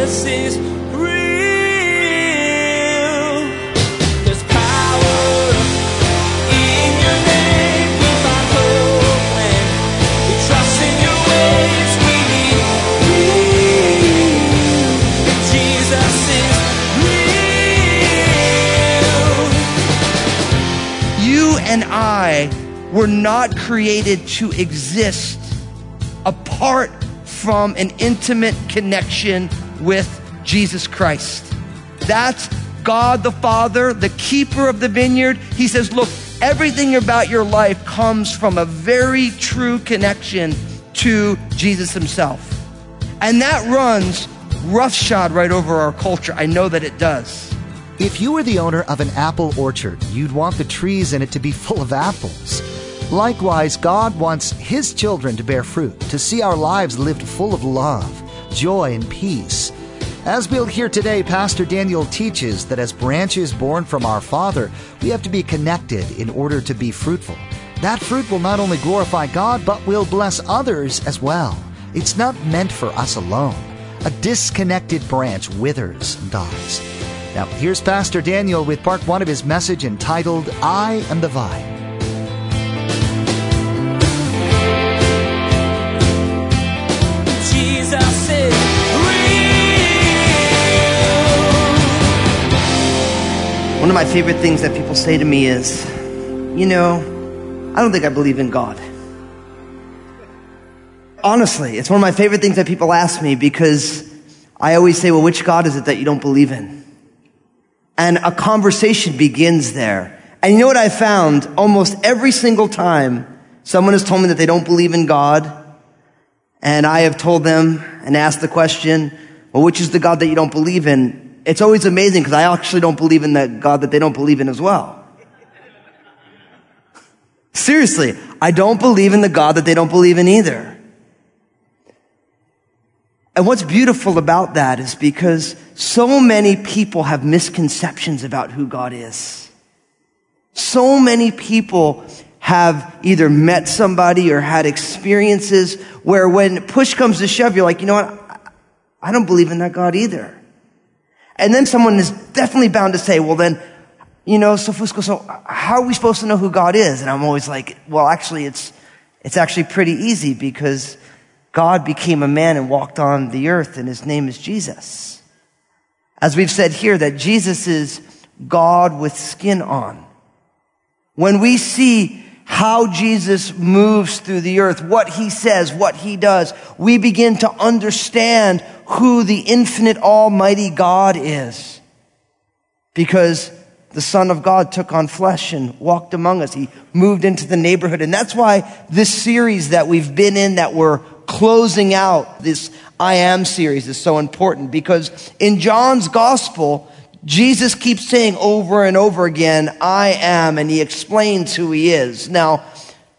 Jesus is and I were not created to exist apart from an intimate connection with Jesus Christ. That's God the Father, the keeper of the vineyard. He says, Look, everything about your life comes from a very true connection to Jesus Himself. And that runs roughshod right over our culture. I know that it does. If you were the owner of an apple orchard, you'd want the trees in it to be full of apples. Likewise, God wants His children to bear fruit, to see our lives lived full of love, joy, and peace. As we'll hear today, Pastor Daniel teaches that as branches born from our Father, we have to be connected in order to be fruitful. That fruit will not only glorify God, but will bless others as well. It's not meant for us alone. A disconnected branch withers and dies. Now, here's Pastor Daniel with part one of his message entitled, I am the Vine. One of my favorite things that people say to me is, you know, I don't think I believe in God. Honestly, it's one of my favorite things that people ask me because I always say, well, which God is it that you don't believe in? And a conversation begins there. And you know what I found? Almost every single time someone has told me that they don't believe in God, and I have told them and asked the question, well, which is the God that you don't believe in? It's always amazing because I actually don't believe in the God that they don't believe in as well. Seriously, I don't believe in the God that they don't believe in either. And what's beautiful about that is because so many people have misconceptions about who God is. So many people have either met somebody or had experiences where when push comes to shove, you're like, you know what? I don't believe in that God either. And then someone is definitely bound to say, well then, you know, so Fusco, so how are we supposed to know who God is? And I'm always like, well, actually, it's, it's actually pretty easy because God became a man and walked on the earth and his name is Jesus. As we've said here, that Jesus is God with skin on. When we see how Jesus moves through the earth, what he says, what he does, we begin to understand who the infinite almighty God is. Because the Son of God took on flesh and walked among us. He moved into the neighborhood. And that's why this series that we've been in, that we're closing out, this I Am series is so important. Because in John's gospel, Jesus keeps saying over and over again, I am, and he explains who he is. Now,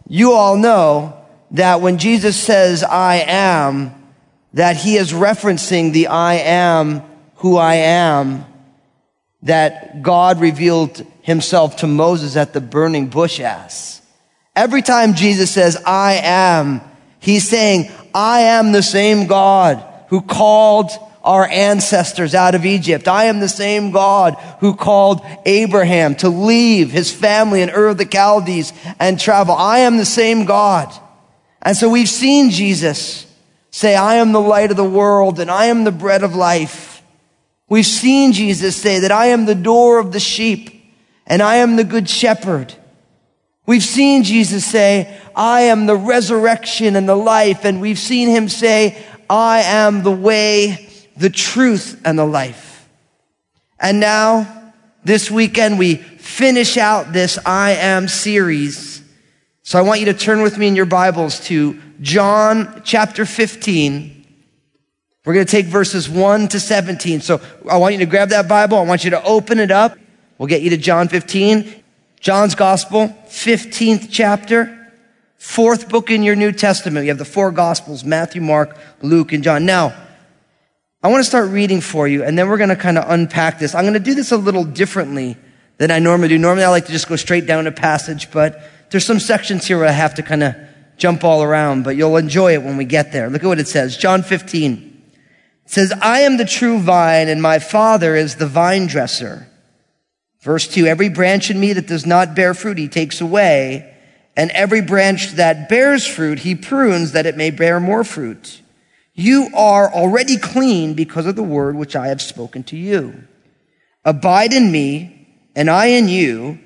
you all know that when Jesus says, I am, that he is referencing the I am who I am that God revealed himself to Moses at the burning bush ass. Every time Jesus says, I am, he's saying, I am the same God who called our ancestors out of Egypt. I am the same God who called Abraham to leave his family in Ur of the Chaldees and travel. I am the same God. And so we've seen Jesus say, I am the light of the world and I am the bread of life. We've seen Jesus say that I am the door of the sheep and I am the good shepherd. We've seen Jesus say, I am the resurrection and the life. And we've seen him say, I am the way, the truth, and the life. And now, this weekend, we finish out this I am series. So I want you to turn with me in your Bibles to John chapter 15. We're going to take verses 1 to 17. So I want you to grab that Bible. I want you to open it up. We'll get you to John 15. John's Gospel, 15th chapter, fourth book in your New Testament. You have the four Gospels, Matthew, Mark, Luke, and John. Now, I want to start reading for you, and then we're going to kind of unpack this. I'm going to do this a little differently than I normally do. Normally, I like to just go straight down a passage, but there's some sections here where I have to kind of jump all around, but you'll enjoy it when we get there. Look at what it says. John 15. It says, I am the true vine and my father is the vine dresser. Verse two, every branch in me that does not bear fruit, he takes away. And every branch that bears fruit, he prunes that it may bear more fruit. You are already clean because of the word which I have spoken to you. Abide in me and I in you.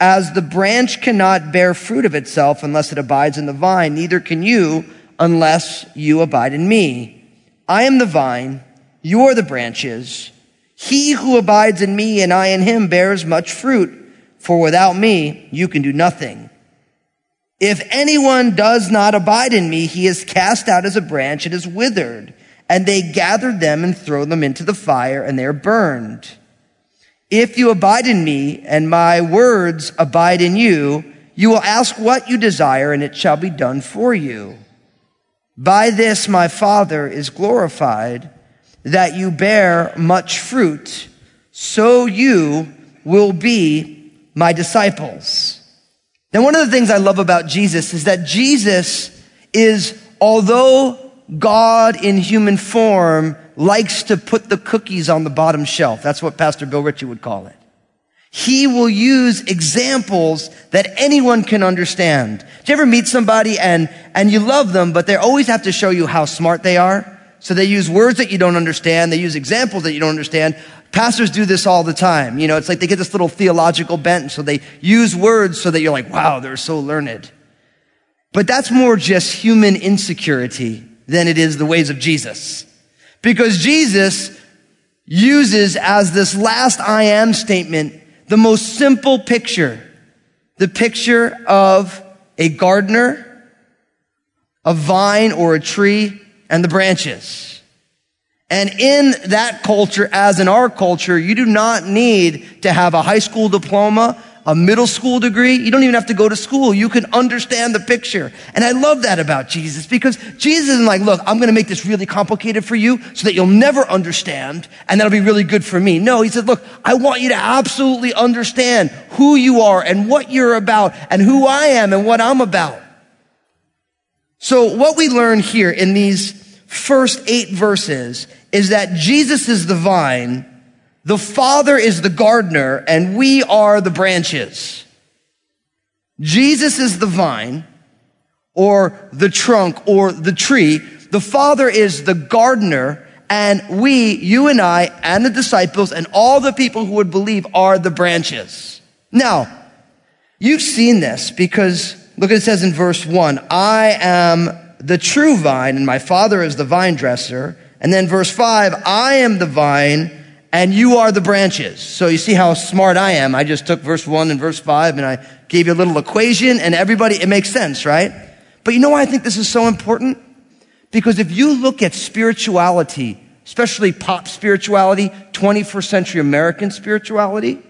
As the branch cannot bear fruit of itself unless it abides in the vine, neither can you unless you abide in me. I am the vine, you are the branches. He who abides in me and I in him bears much fruit, for without me you can do nothing. If anyone does not abide in me, he is cast out as a branch and is withered, and they gather them and throw them into the fire, and they are burned. If you abide in me and my words abide in you, you will ask what you desire and it shall be done for you. By this my Father is glorified that you bear much fruit, so you will be my disciples. Now, one of the things I love about Jesus is that Jesus is, although God in human form likes to put the cookies on the bottom shelf. That's what Pastor Bill Ritchie would call it. He will use examples that anyone can understand. Do you ever meet somebody and, and you love them, but they always have to show you how smart they are? So they use words that you don't understand. They use examples that you don't understand. Pastors do this all the time. You know, it's like they get this little theological bent. So they use words so that you're like, wow, they're so learned. But that's more just human insecurity than it is the ways of Jesus. Because Jesus uses as this last I am statement the most simple picture. The picture of a gardener, a vine or a tree, and the branches. And in that culture, as in our culture, you do not need to have a high school diploma a middle school degree. You don't even have to go to school. You can understand the picture. And I love that about Jesus because Jesus isn't like, look, I'm going to make this really complicated for you so that you'll never understand and that'll be really good for me. No, he said, look, I want you to absolutely understand who you are and what you're about and who I am and what I'm about. So what we learn here in these first eight verses is that Jesus is the vine the Father is the gardener and we are the branches. Jesus is the vine or the trunk or the tree. The Father is the gardener and we, you and I and the disciples and all the people who would believe are the branches. Now, you've seen this because look what it says in verse one. I am the true vine and my Father is the vine dresser. And then verse five, I am the vine and you are the branches. So you see how smart I am. I just took verse one and verse five and I gave you a little equation and everybody, it makes sense, right? But you know why I think this is so important? Because if you look at spirituality, especially pop spirituality, 21st century American spirituality,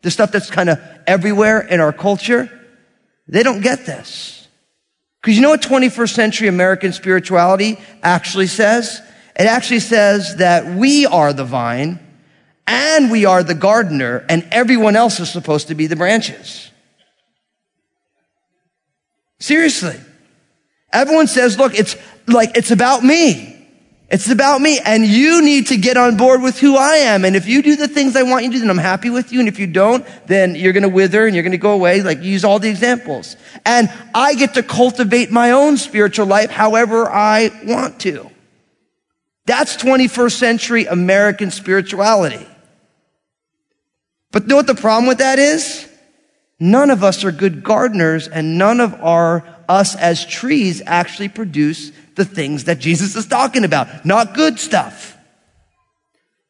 the stuff that's kind of everywhere in our culture, they don't get this. Because you know what 21st century American spirituality actually says? It actually says that we are the vine and we are the gardener, and everyone else is supposed to be the branches. Seriously. Everyone says, look, it's like, it's about me. It's about me. And you need to get on board with who I am. And if you do the things I want you to do, then I'm happy with you. And if you don't, then you're going to wither and you're going to go away. Like use all the examples. And I get to cultivate my own spiritual life however I want to. That's 21st century American spirituality. But know what the problem with that is? None of us are good gardeners and none of our, us as trees actually produce the things that Jesus is talking about. Not good stuff.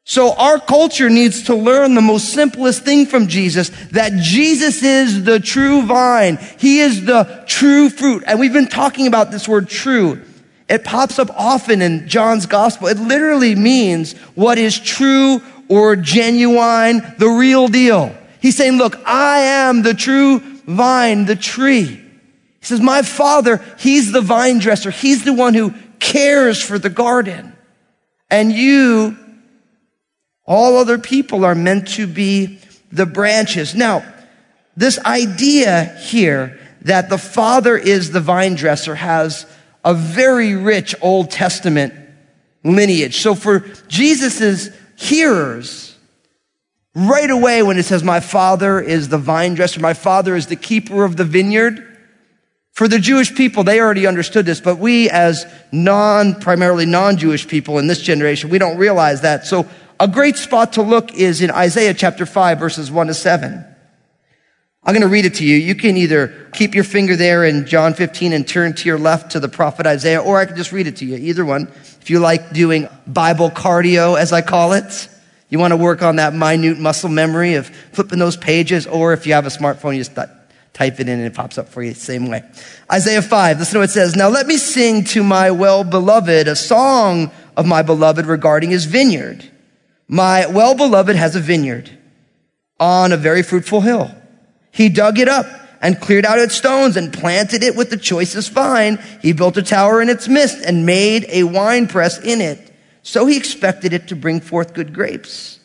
So our culture needs to learn the most simplest thing from Jesus, that Jesus is the true vine. He is the true fruit. And we've been talking about this word true. It pops up often in John's gospel. It literally means what is true or genuine, the real deal. He's saying, look, I am the true vine, the tree. He says, my father, he's the vine dresser. He's the one who cares for the garden. And you, all other people are meant to be the branches. Now, this idea here that the father is the vine dresser has a very rich Old Testament lineage. So for Jesus' hearers, right away when it says, my father is the vine dresser, my father is the keeper of the vineyard, for the Jewish people, they already understood this, but we as non, primarily non-Jewish people in this generation, we don't realize that. So a great spot to look is in Isaiah chapter 5 verses 1 to 7. I'm going to read it to you. You can either keep your finger there in John 15 and turn to your left to the prophet Isaiah, or I can just read it to you. Either one. If you like doing Bible cardio, as I call it, you want to work on that minute muscle memory of flipping those pages, or if you have a smartphone, you just type it in and it pops up for you the same way. Isaiah 5, listen to what it says. Now let me sing to my well beloved a song of my beloved regarding his vineyard. My well beloved has a vineyard on a very fruitful hill. He dug it up and cleared out its stones and planted it with the choicest vine. He built a tower in its midst and made a wine press in it. So he expected it to bring forth good grapes,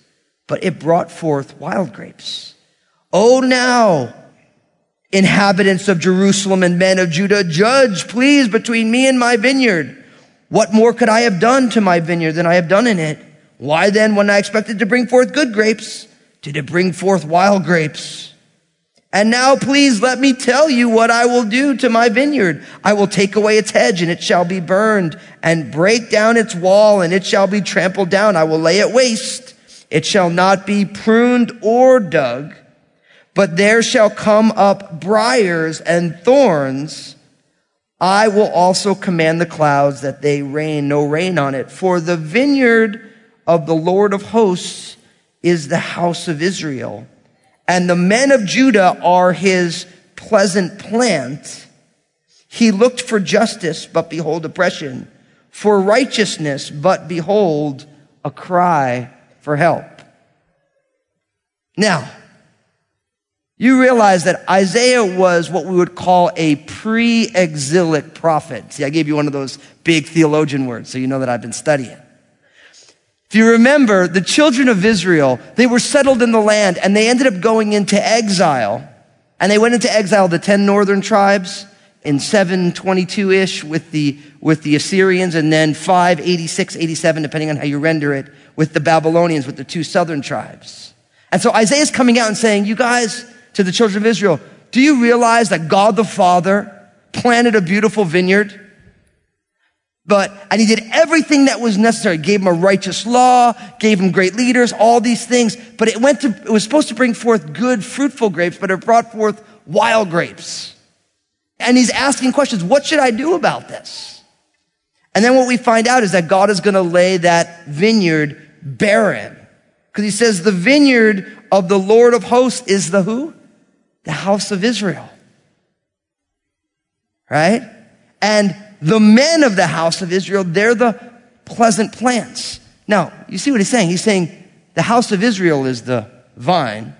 but it brought forth wild grapes. Oh, now, inhabitants of Jerusalem and men of Judah, judge, please, between me and my vineyard. What more could I have done to my vineyard than I have done in it? Why then, when I expected to bring forth good grapes, did it bring forth wild grapes? And now please let me tell you what I will do to my vineyard. I will take away its hedge and it shall be burned and break down its wall and it shall be trampled down. I will lay it waste. It shall not be pruned or dug but there shall come up briars and thorns. I will also command the clouds that they rain no rain on it. For the vineyard of the Lord of hosts is the house of Israel, and the men of Judah are his pleasant plant. He looked for justice, but behold oppression, for righteousness, but behold a cry for help. Now, you realize that Isaiah was what we would call a pre-exilic prophet. See, I gave you one of those big theologian words, so you know that I've been studying. If you remember, the children of Israel, they were settled in the land and they ended up going into exile. And they went into exile, the 10 northern tribes in 722-ish with the, with the Assyrians and then 586, 87, depending on how you render it, with the Babylonians, with the two southern tribes. And so Isaiah's coming out and saying, you guys, to the children of Israel, do you realize that God the Father planted a beautiful vineyard? But, and he did everything that was necessary. Gave him a righteous law, gave him great leaders, all these things. But it went to, it was supposed to bring forth good, fruitful grapes, but it brought forth wild grapes. And he's asking questions. What should I do about this? And then what we find out is that God is going to lay that vineyard barren. Because he says the vineyard of the Lord of hosts is the who? The house of Israel. Right? And the men of the house of Israel, they're the pleasant plants. Now, you see what he's saying? He's saying the house of Israel is the vine,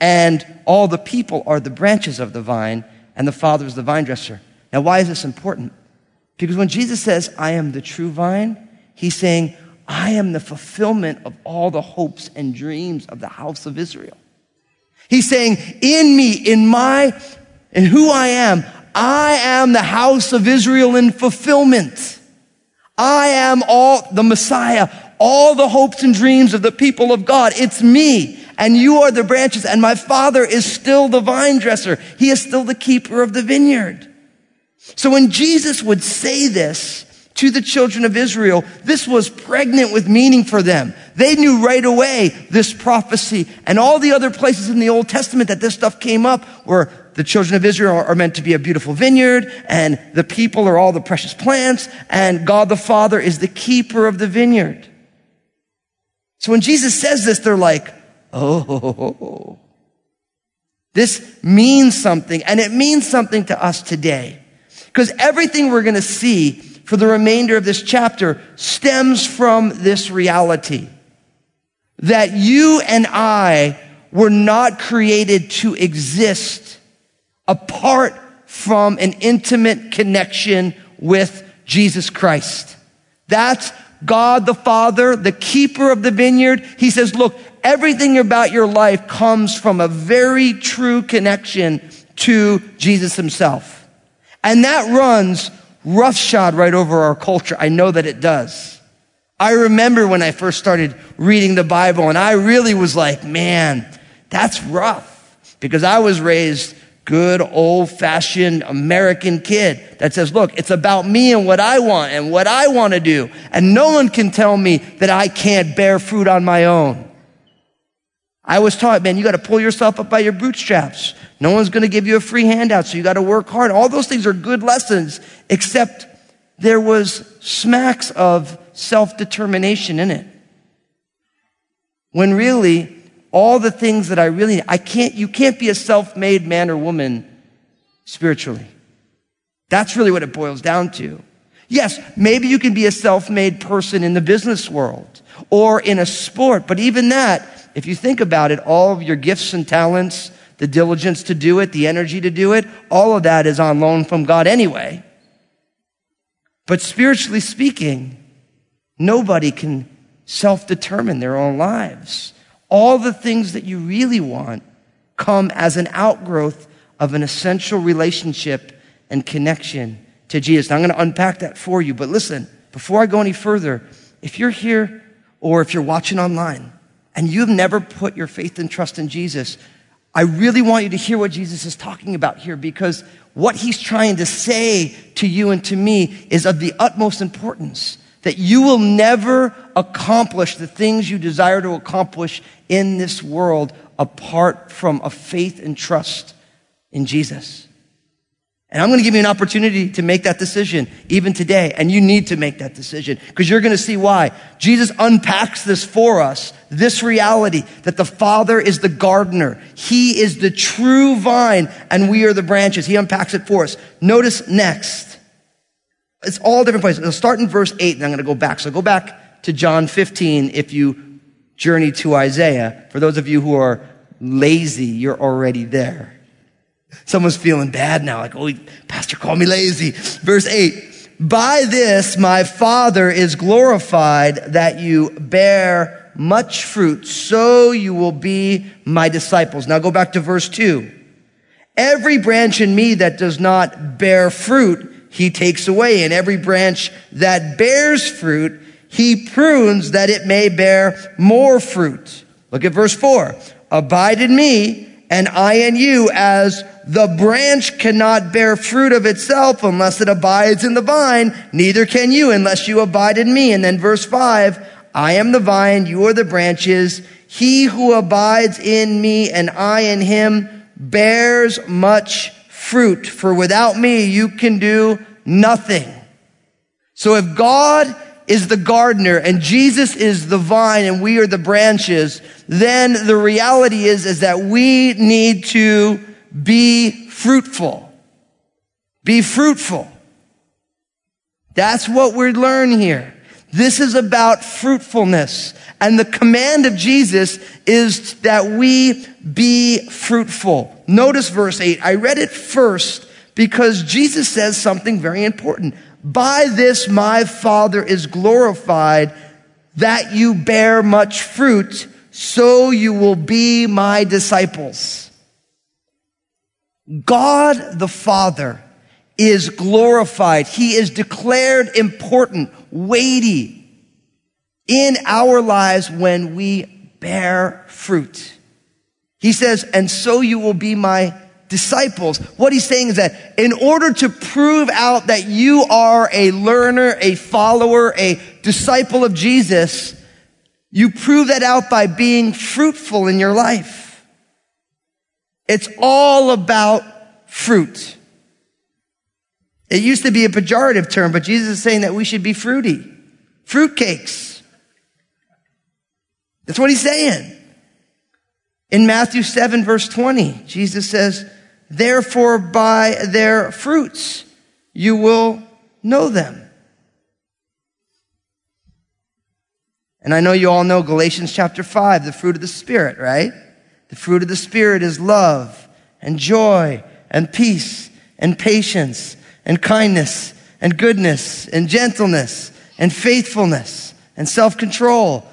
and all the people are the branches of the vine, and the Father is the vine dresser. Now, why is this important? Because when Jesus says, I am the true vine, he's saying, I am the fulfillment of all the hopes and dreams of the house of Israel. He's saying, in me, in my, in who I am, I am the house of Israel in fulfillment. I am all the Messiah, all the hopes and dreams of the people of God. It's me. And you are the branches. And my father is still the vine dresser. He is still the keeper of the vineyard. So when Jesus would say this, to the children of Israel, this was pregnant with meaning for them. They knew right away this prophecy and all the other places in the Old Testament that this stuff came up where the children of Israel are meant to be a beautiful vineyard and the people are all the precious plants and God the Father is the keeper of the vineyard. So when Jesus says this, they're like, oh, this means something and it means something to us today. Because everything we're going to see for the remainder of this chapter stems from this reality that you and I were not created to exist apart from an intimate connection with Jesus Christ. That's God the Father, the keeper of the vineyard. He says, look, everything about your life comes from a very true connection to Jesus himself. And that runs roughshod right over our culture. I know that it does. I remember when I first started reading the Bible and I really was like, man, that's rough because I was raised good old fashioned American kid that says, look, it's about me and what I want and what I want to do. And no one can tell me that I can't bear fruit on my own. I was taught, man, you got to pull yourself up by your bootstraps. No one's going to give you a free handout, so you got to work hard. All those things are good lessons, except there was smacks of self-determination in it. When really, all the things that I really, I can't, you can't be a self-made man or woman spiritually. That's really what it boils down to. Yes, maybe you can be a self-made person in the business world or in a sport, but even that, if you think about it, all of your gifts and talents, the diligence to do it, the energy to do it, all of that is on loan from God anyway. But spiritually speaking, nobody can self-determine their own lives all the things that you really want come as an outgrowth of an essential relationship and connection to Jesus. Now, I'm going to unpack that for you, but listen, before I go any further, if you're here or if you're watching online and you've never put your faith and trust in Jesus, I really want you to hear what Jesus is talking about here because what he's trying to say to you and to me is of the utmost importance that you will never accomplish the things you desire to accomplish in this world apart from a faith and trust in Jesus. And I'm going to give you an opportunity to make that decision even today. And you need to make that decision because you're going to see why. Jesus unpacks this for us, this reality that the Father is the gardener. He is the true vine and we are the branches. He unpacks it for us. Notice next. It's all different places. It'll start in verse 8 and I'm going to go back. So go back to John 15 if you journey to Isaiah. For those of you who are lazy, you're already there. Someone's feeling bad now, like, oh, pastor called me lazy. Verse 8. By this my Father is glorified that you bear much fruit, so you will be my disciples. Now go back to verse 2. Every branch in me that does not bear fruit, he takes away. And every branch that bears fruit, he prunes that it may bear more fruit. Look at verse four. Abide in me and I in you as the branch cannot bear fruit of itself unless it abides in the vine. Neither can you unless you abide in me. And then verse five, I am the vine, you are the branches. He who abides in me and I in him bears much fruit, for without me you can do nothing. So if God is the gardener and Jesus is the vine and we are the branches, then the reality is, is that we need to be fruitful. Be fruitful. That's what we learn here. This is about fruitfulness. And the command of Jesus is that we be fruitful. Notice verse 8. I read it first because Jesus says something very important. By this my Father is glorified that you bear much fruit, so you will be my disciples. God the Father is glorified. He is declared important, weighty in our lives when we bear fruit. He says, and so you will be my disciples. What he's saying is that in order to prove out that you are a learner, a follower, a disciple of Jesus, you prove that out by being fruitful in your life. It's all about fruit. It used to be a pejorative term, but Jesus is saying that we should be fruity. Fruitcakes. That's what he's saying. In Matthew 7 verse 20, Jesus says, Therefore by their fruits you will know them. And I know you all know Galatians chapter 5, the fruit of the Spirit, right? The fruit of the Spirit is love and joy and peace and patience and kindness and goodness and gentleness and faithfulness and self-control.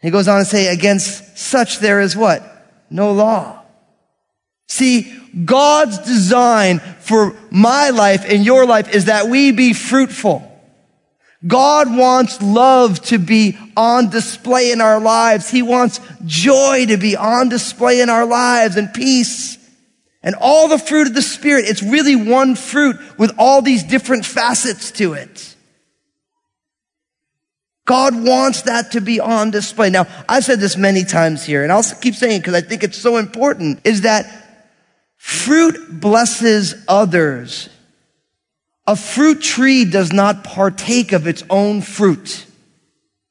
He goes on to say, against such there is what? No law. See, God's design for my life and your life is that we be fruitful. God wants love to be on display in our lives. He wants joy to be on display in our lives and peace and all the fruit of the Spirit. It's really one fruit with all these different facets to it. God wants that to be on display. Now, I've said this many times here, and I'll keep saying it because I think it's so important, is that fruit blesses others a fruit tree does not partake of its own fruit.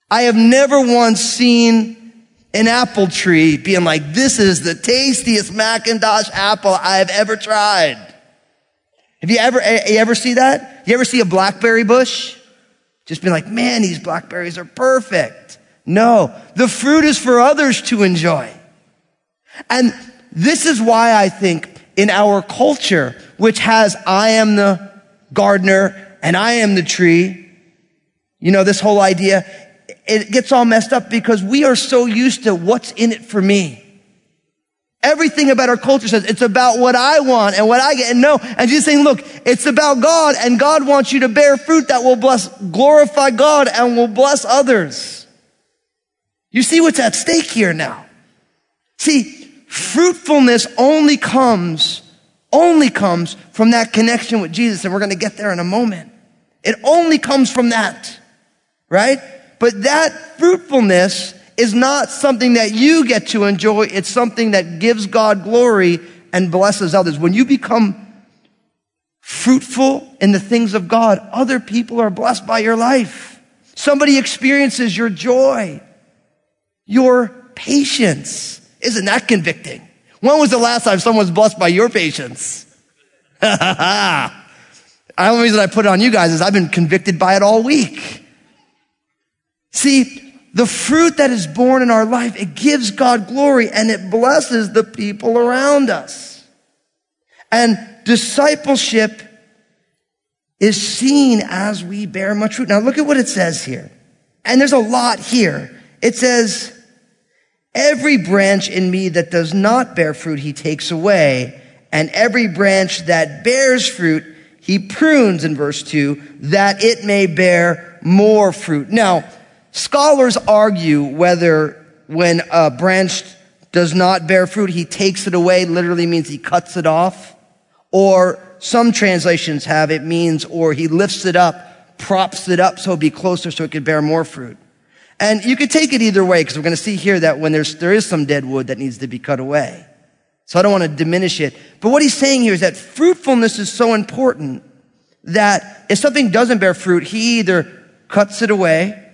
I have never once seen an apple tree being like, this is the tastiest McIntosh apple I've ever tried. Have you ever, eh, you ever see that? You ever see a blackberry bush? Just being like, man, these blackberries are perfect. No, the fruit is for others to enjoy. And this is why I think in our culture, which has I am the gardener and I am the tree. You know, this whole idea, it gets all messed up because we are so used to what's in it for me. Everything about our culture says it's about what I want and what I get. And no, and just saying, look, it's about God and God wants you to bear fruit that will bless, glorify God and will bless others. You see what's at stake here now. See, fruitfulness only comes only comes from that connection with Jesus. And we're going to get there in a moment. It only comes from that, right? But that fruitfulness is not something that you get to enjoy. It's something that gives God glory and blesses others. When you become fruitful in the things of God, other people are blessed by your life. Somebody experiences your joy, your patience. Isn't that convicting? When was the last time someone was blessed by your patience? the only reason I put it on you guys is I've been convicted by it all week. See, the fruit that is born in our life, it gives God glory and it blesses the people around us. And discipleship is seen as we bear much fruit. Now look at what it says here. And there's a lot here. It says, Every branch in me that does not bear fruit, he takes away. And every branch that bears fruit, he prunes in verse two, that it may bear more fruit. Now, scholars argue whether when a branch does not bear fruit, he takes it away, literally means he cuts it off. Or some translations have it means, or he lifts it up, props it up so it'll be closer so it could bear more fruit. And you could take it either way because we're going to see here that when there's, there is some dead wood that needs to be cut away. So I don't want to diminish it. But what he's saying here is that fruitfulness is so important that if something doesn't bear fruit, he either cuts it away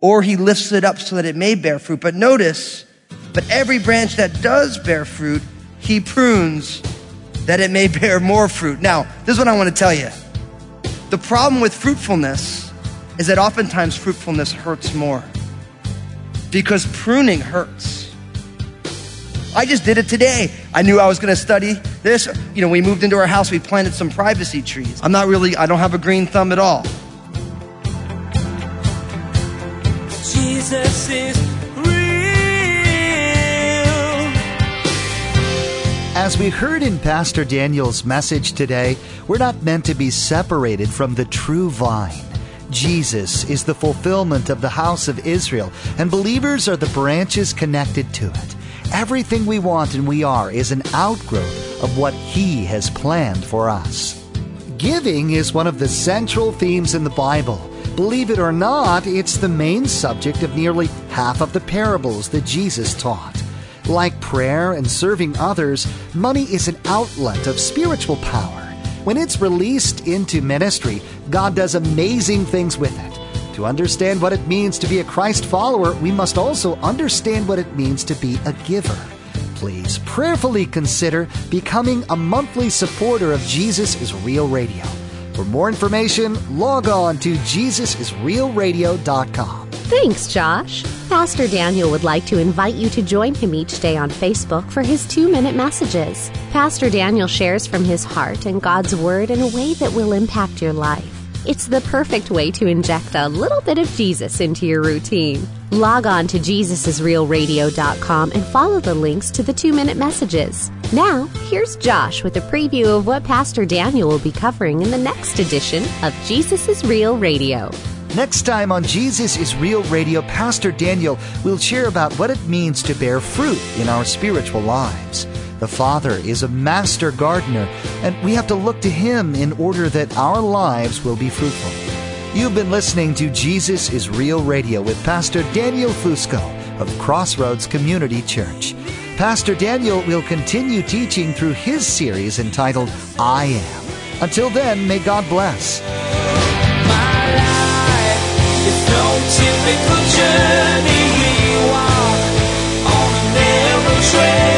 or he lifts it up so that it may bear fruit. But notice, but every branch that does bear fruit, he prunes that it may bear more fruit. Now, this is what I want to tell you. The problem with fruitfulness is that oftentimes fruitfulness hurts more because pruning hurts. I just did it today. I knew I was going to study this. You know, we moved into our house, we planted some privacy trees. I'm not really, I don't have a green thumb at all. Jesus is real. As we heard in Pastor Daniel's message today, we're not meant to be separated from the true vine. Jesus is the fulfillment of the house of Israel, and believers are the branches connected to it. Everything we want and we are is an outgrowth of what He has planned for us. Giving is one of the central themes in the Bible. Believe it or not, it's the main subject of nearly half of the parables that Jesus taught. Like prayer and serving others, money is an outlet of spiritual power. When it's released into ministry, God does amazing things with it. To understand what it means to be a Christ follower, we must also understand what it means to be a giver. Please prayerfully consider becoming a monthly supporter of Jesus is Real Radio. For more information, log on to JesusIsRealRadio.com. Thanks, Josh. Pastor Daniel would like to invite you to join him each day on Facebook for his two minute messages. Pastor Daniel shares from his heart and God's Word in a way that will impact your life. It's the perfect way to inject a little bit of Jesus into your routine. Log on to JesusIsRealRadio.com and follow the links to the two minute messages. Now, here's Josh with a preview of what Pastor Daniel will be covering in the next edition of Jesus is Real Radio. Next time on Jesus is Real Radio, Pastor Daniel will share about what it means to bear fruit in our spiritual lives. The Father is a master gardener, and we have to look to Him in order that our lives will be fruitful. You've been listening to Jesus is Real Radio with Pastor Daniel Fusco of Crossroads Community Church. Pastor Daniel will continue teaching through his series entitled I Am. Until then, may God bless. 水。